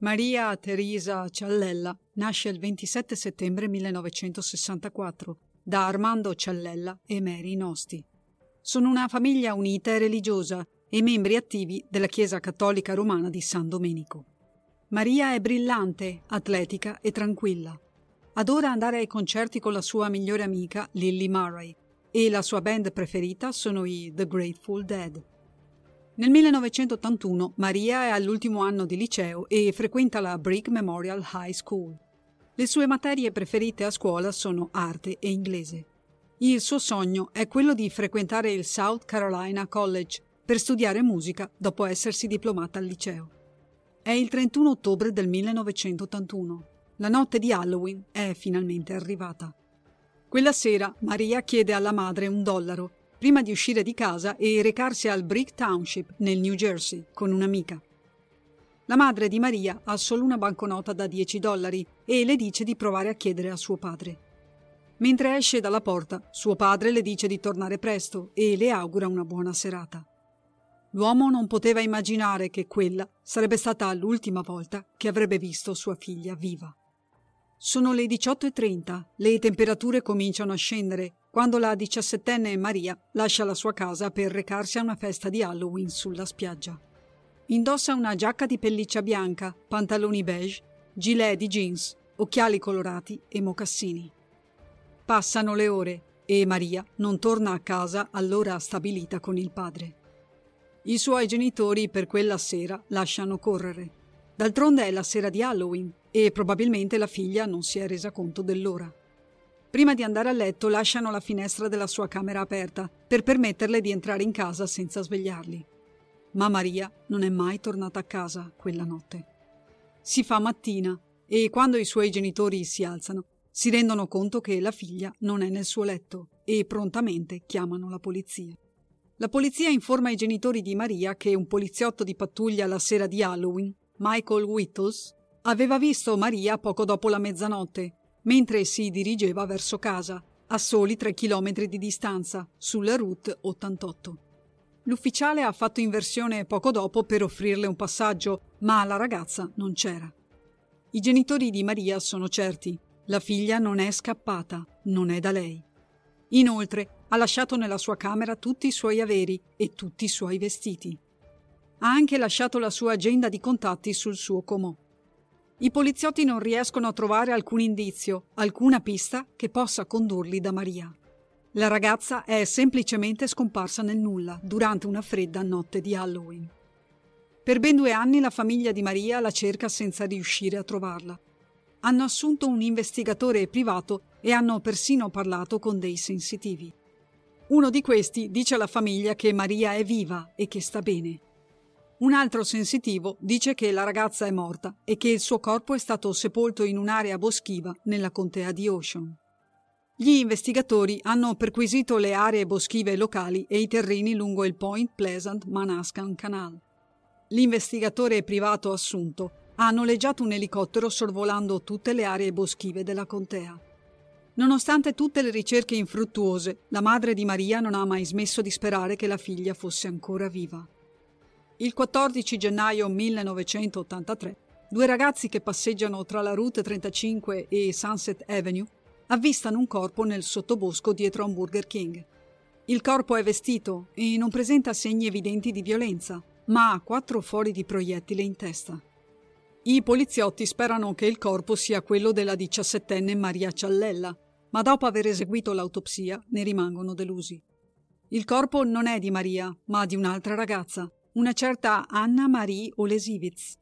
Maria Teresa Ciallella nasce il 27 settembre 1964 da Armando Ciallella e Mary Nosti. Sono una famiglia unita e religiosa e membri attivi della Chiesa Cattolica Romana di San Domenico. Maria è brillante, atletica e tranquilla. Adora andare ai concerti con la sua migliore amica Lily Murray e la sua band preferita sono i The Grateful Dead. Nel 1981 Maria è all'ultimo anno di liceo e frequenta la Brick Memorial High School. Le sue materie preferite a scuola sono arte e inglese. Il suo sogno è quello di frequentare il South Carolina College per studiare musica dopo essersi diplomata al liceo. È il 31 ottobre del 1981. La notte di Halloween è finalmente arrivata. Quella sera Maria chiede alla madre un dollaro prima di uscire di casa e recarsi al Brick Township nel New Jersey con un'amica. La madre di Maria ha solo una banconota da 10 dollari e le dice di provare a chiedere a suo padre. Mentre esce dalla porta, suo padre le dice di tornare presto e le augura una buona serata. L'uomo non poteva immaginare che quella sarebbe stata l'ultima volta che avrebbe visto sua figlia viva. Sono le 18.30, le temperature cominciano a scendere quando la diciassettenne Maria lascia la sua casa per recarsi a una festa di Halloween sulla spiaggia. Indossa una giacca di pelliccia bianca, pantaloni beige, gilet di jeans, occhiali colorati e mocassini. Passano le ore e Maria non torna a casa all'ora stabilita con il padre. I suoi genitori per quella sera lasciano correre. D'altronde è la sera di Halloween e probabilmente la figlia non si è resa conto dell'ora. Prima di andare a letto lasciano la finestra della sua camera aperta per permetterle di entrare in casa senza svegliarli. Ma Maria non è mai tornata a casa quella notte. Si fa mattina e quando i suoi genitori si alzano si rendono conto che la figlia non è nel suo letto e prontamente chiamano la polizia. La polizia informa i genitori di Maria che un poliziotto di pattuglia la sera di Halloween, Michael Whittles, aveva visto Maria poco dopo la mezzanotte mentre si dirigeva verso casa, a soli tre chilometri di distanza, sulla Route 88. L'ufficiale ha fatto inversione poco dopo per offrirle un passaggio, ma la ragazza non c'era. I genitori di Maria sono certi, la figlia non è scappata, non è da lei. Inoltre ha lasciato nella sua camera tutti i suoi averi e tutti i suoi vestiti. Ha anche lasciato la sua agenda di contatti sul suo comò. I poliziotti non riescono a trovare alcun indizio, alcuna pista che possa condurli da Maria. La ragazza è semplicemente scomparsa nel nulla durante una fredda notte di Halloween. Per ben due anni la famiglia di Maria la cerca senza riuscire a trovarla. Hanno assunto un investigatore privato e hanno persino parlato con dei sensitivi. Uno di questi dice alla famiglia che Maria è viva e che sta bene. Un altro sensitivo dice che la ragazza è morta e che il suo corpo è stato sepolto in un'area boschiva nella contea di Ocean. Gli investigatori hanno perquisito le aree boschive locali e i terreni lungo il Point Pleasant Manascan Canal. L'investigatore privato assunto ha noleggiato un elicottero sorvolando tutte le aree boschive della contea. Nonostante tutte le ricerche infruttuose, la madre di Maria non ha mai smesso di sperare che la figlia fosse ancora viva. Il 14 gennaio 1983, due ragazzi che passeggiano tra la Route 35 e Sunset Avenue avvistano un corpo nel sottobosco dietro a un Burger King. Il corpo è vestito e non presenta segni evidenti di violenza, ma ha quattro fori di proiettile in testa. I poliziotti sperano che il corpo sia quello della diciassettenne Maria Ciallella, ma dopo aver eseguito l'autopsia ne rimangono delusi. Il corpo non è di Maria, ma di un'altra ragazza, una certa Anna Marie Olesivitz.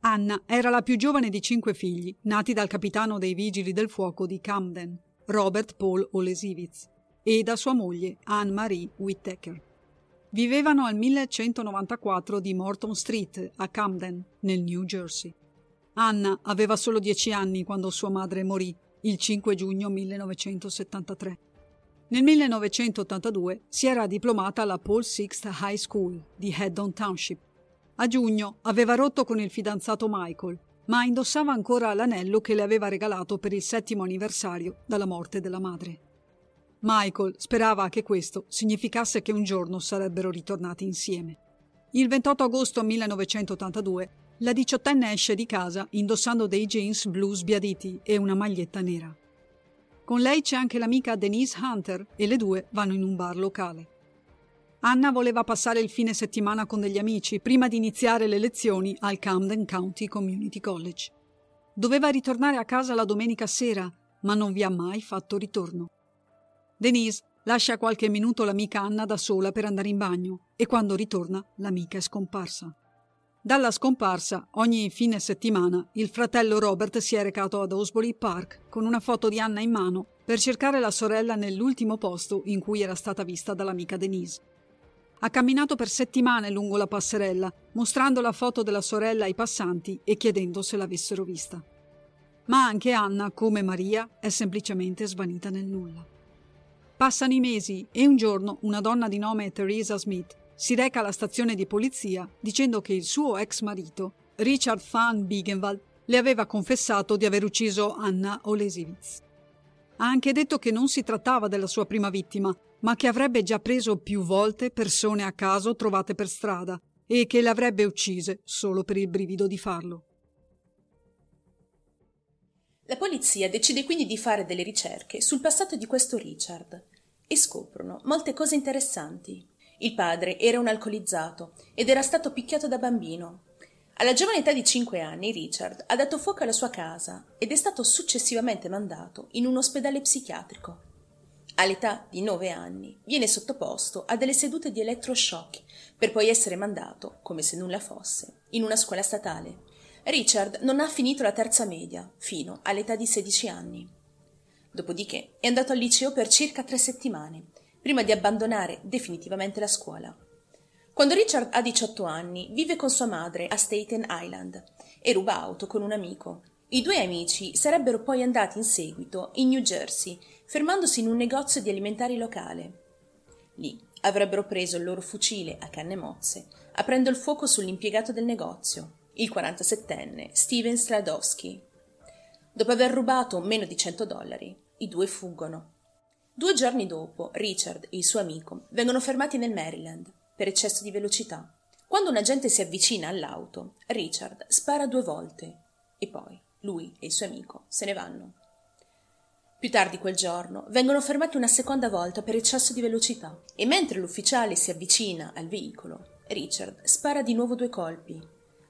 Anna era la più giovane di cinque figli, nati dal capitano dei vigili del fuoco di Camden, Robert Paul Olesivitz, e da sua moglie Anne-Marie Whittaker. Vivevano al 1194 di Morton Street a Camden, nel New Jersey. Anna aveva solo dieci anni quando sua madre morì, il 5 giugno 1973. Nel 1982 si era diplomata alla Paul Sixth High School di Haddon Township. A giugno aveva rotto con il fidanzato Michael, ma indossava ancora l'anello che le aveva regalato per il settimo anniversario dalla morte della madre. Michael sperava che questo significasse che un giorno sarebbero ritornati insieme. Il 28 agosto 1982 la diciottenne esce di casa indossando dei jeans blu sbiaditi e una maglietta nera. Con lei c'è anche l'amica Denise Hunter e le due vanno in un bar locale. Anna voleva passare il fine settimana con degli amici prima di iniziare le lezioni al Camden County Community College. Doveva ritornare a casa la domenica sera, ma non vi ha mai fatto ritorno. Denise lascia qualche minuto l'amica Anna da sola per andare in bagno e quando ritorna l'amica è scomparsa. Dalla scomparsa, ogni fine settimana, il fratello Robert si è recato ad Osbury Park con una foto di Anna in mano per cercare la sorella nell'ultimo posto in cui era stata vista dall'amica Denise. Ha camminato per settimane lungo la passerella, mostrando la foto della sorella ai passanti e chiedendo se l'avessero vista. Ma anche Anna, come Maria, è semplicemente svanita nel nulla. Passano i mesi e un giorno una donna di nome Theresa Smith si reca alla stazione di polizia dicendo che il suo ex marito, Richard van Bigenwald, le aveva confessato di aver ucciso Anna Olesivitz. Ha anche detto che non si trattava della sua prima vittima, ma che avrebbe già preso più volte persone a caso trovate per strada e che le avrebbe uccise solo per il brivido di farlo. La polizia decide quindi di fare delle ricerche sul passato di questo Richard e scoprono molte cose interessanti. Il padre era un alcolizzato ed era stato picchiato da bambino. Alla giovane età di cinque anni Richard ha dato fuoco alla sua casa ed è stato successivamente mandato in un ospedale psichiatrico. All'età di nove anni viene sottoposto a delle sedute di elettroshock per poi essere mandato, come se nulla fosse, in una scuola statale. Richard non ha finito la terza media fino all'età di 16 anni. Dopodiché è andato al liceo per circa tre settimane prima di abbandonare definitivamente la scuola. Quando Richard ha 18 anni, vive con sua madre a Staten Island e ruba auto con un amico. I due amici sarebbero poi andati in seguito in New Jersey, fermandosi in un negozio di alimentari locale. Lì avrebbero preso il loro fucile a canne mozze, aprendo il fuoco sull'impiegato del negozio, il 47enne Steven Stradowski. Dopo aver rubato meno di 100 dollari, i due fuggono. Due giorni dopo, Richard e il suo amico vengono fermati nel Maryland per eccesso di velocità. Quando un agente si avvicina all'auto, Richard spara due volte e poi lui e il suo amico se ne vanno. Più tardi quel giorno vengono fermati una seconda volta per eccesso di velocità e mentre l'ufficiale si avvicina al veicolo, Richard spara di nuovo due colpi,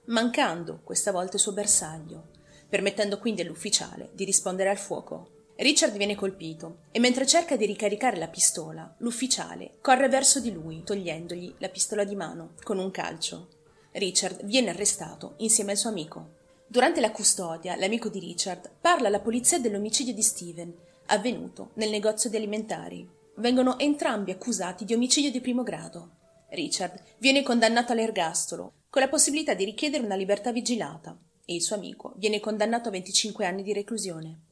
mancando questa volta il suo bersaglio, permettendo quindi all'ufficiale di rispondere al fuoco. Richard viene colpito e mentre cerca di ricaricare la pistola, l'ufficiale corre verso di lui, togliendogli la pistola di mano con un calcio. Richard viene arrestato insieme al suo amico. Durante la custodia, l'amico di Richard parla alla polizia dell'omicidio di Steven, avvenuto nel negozio di alimentari. Vengono entrambi accusati di omicidio di primo grado. Richard viene condannato all'ergastolo, con la possibilità di richiedere una libertà vigilata, e il suo amico viene condannato a 25 anni di reclusione.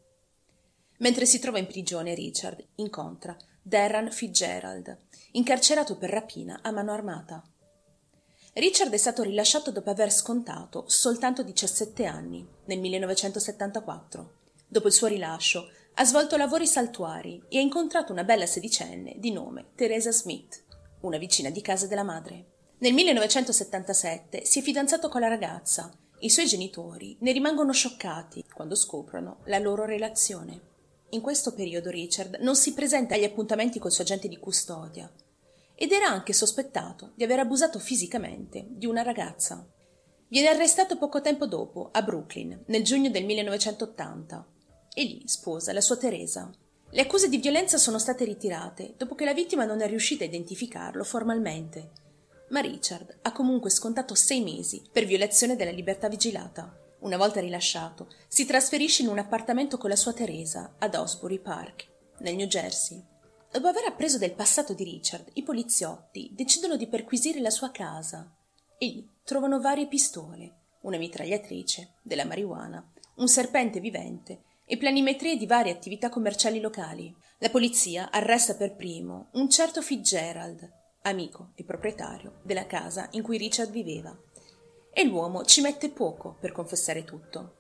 Mentre si trova in prigione, Richard incontra Darren Fitzgerald, incarcerato per rapina a mano armata. Richard è stato rilasciato dopo aver scontato soltanto 17 anni, nel 1974. Dopo il suo rilascio, ha svolto lavori saltuari e ha incontrato una bella sedicenne di nome Teresa Smith, una vicina di casa della madre. Nel 1977 si è fidanzato con la ragazza. I suoi genitori ne rimangono scioccati quando scoprono la loro relazione. In questo periodo Richard non si presenta agli appuntamenti col suo agente di custodia ed era anche sospettato di aver abusato fisicamente di una ragazza. Viene arrestato poco tempo dopo a Brooklyn, nel giugno del 1980, e lì sposa la sua Teresa. Le accuse di violenza sono state ritirate dopo che la vittima non è riuscita a identificarlo formalmente, ma Richard ha comunque scontato sei mesi per violazione della libertà vigilata. Una volta rilasciato, si trasferisce in un appartamento con la sua Teresa ad Osbury Park, nel New Jersey. Dopo aver appreso del passato di Richard, i poliziotti decidono di perquisire la sua casa e lì trovano varie pistole, una mitragliatrice, della marijuana, un serpente vivente e planimetrie di varie attività commerciali locali. La polizia arresta per primo un certo Fitzgerald, amico e proprietario della casa in cui Richard viveva e l'uomo ci mette poco per confessare tutto.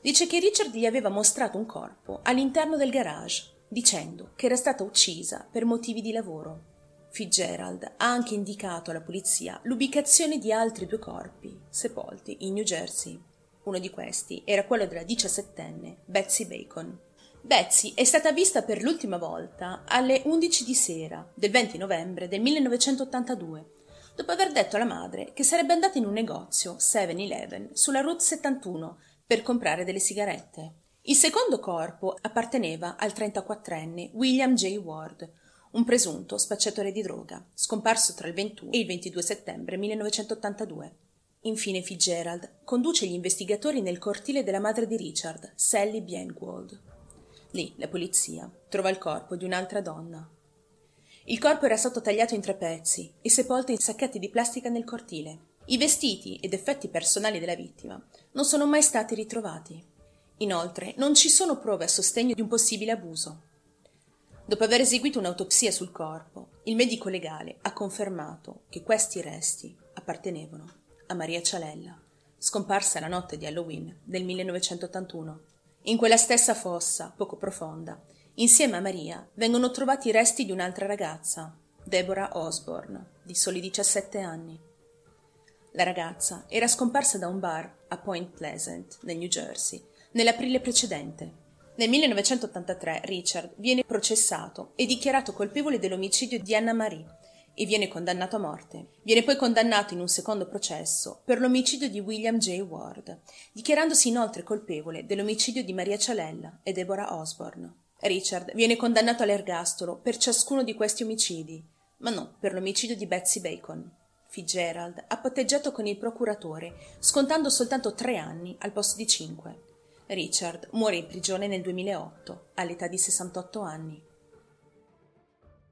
Dice che Richard gli aveva mostrato un corpo all'interno del garage, dicendo che era stata uccisa per motivi di lavoro. Fitzgerald ha anche indicato alla polizia l'ubicazione di altri due corpi sepolti in New Jersey. Uno di questi era quello della diciassettenne Betsy Bacon. Betsy è stata vista per l'ultima volta alle 11 di sera del 20 novembre del 1982, dopo aver detto alla madre che sarebbe andata in un negozio 7-Eleven sulla Route 71 per comprare delle sigarette. Il secondo corpo apparteneva al 34enne William J. Ward, un presunto spacciatore di droga, scomparso tra il 21 e il 22 settembre 1982. Infine Fitzgerald conduce gli investigatori nel cortile della madre di Richard, Sally Bienwald. Lì la polizia trova il corpo di un'altra donna. Il corpo era stato tagliato in tre pezzi e sepolto in sacchetti di plastica nel cortile. I vestiti ed effetti personali della vittima non sono mai stati ritrovati. Inoltre non ci sono prove a sostegno di un possibile abuso. Dopo aver eseguito un'autopsia sul corpo, il medico legale ha confermato che questi resti appartenevano a Maria Cialella, scomparsa la notte di Halloween del 1981. In quella stessa fossa, poco profonda, insieme a Maria vengono trovati i resti di un'altra ragazza, Deborah Osborne, di soli 17 anni. La ragazza era scomparsa da un bar a Point Pleasant, nel New Jersey, nell'aprile precedente. Nel 1983 Richard viene processato e dichiarato colpevole dell'omicidio di Anna Marie e viene condannato a morte. Viene poi condannato in un secondo processo per l'omicidio di William J. Ward, dichiarandosi inoltre colpevole dell'omicidio di Maria Cialella e Deborah Osborne. Richard viene condannato all'ergastolo per ciascuno di questi omicidi, ma non per l'omicidio di Betsy Bacon. Fitzgerald ha patteggiato con il procuratore, scontando soltanto tre anni al posto di cinque. Richard muore in prigione nel 2008, all'età di 68 anni.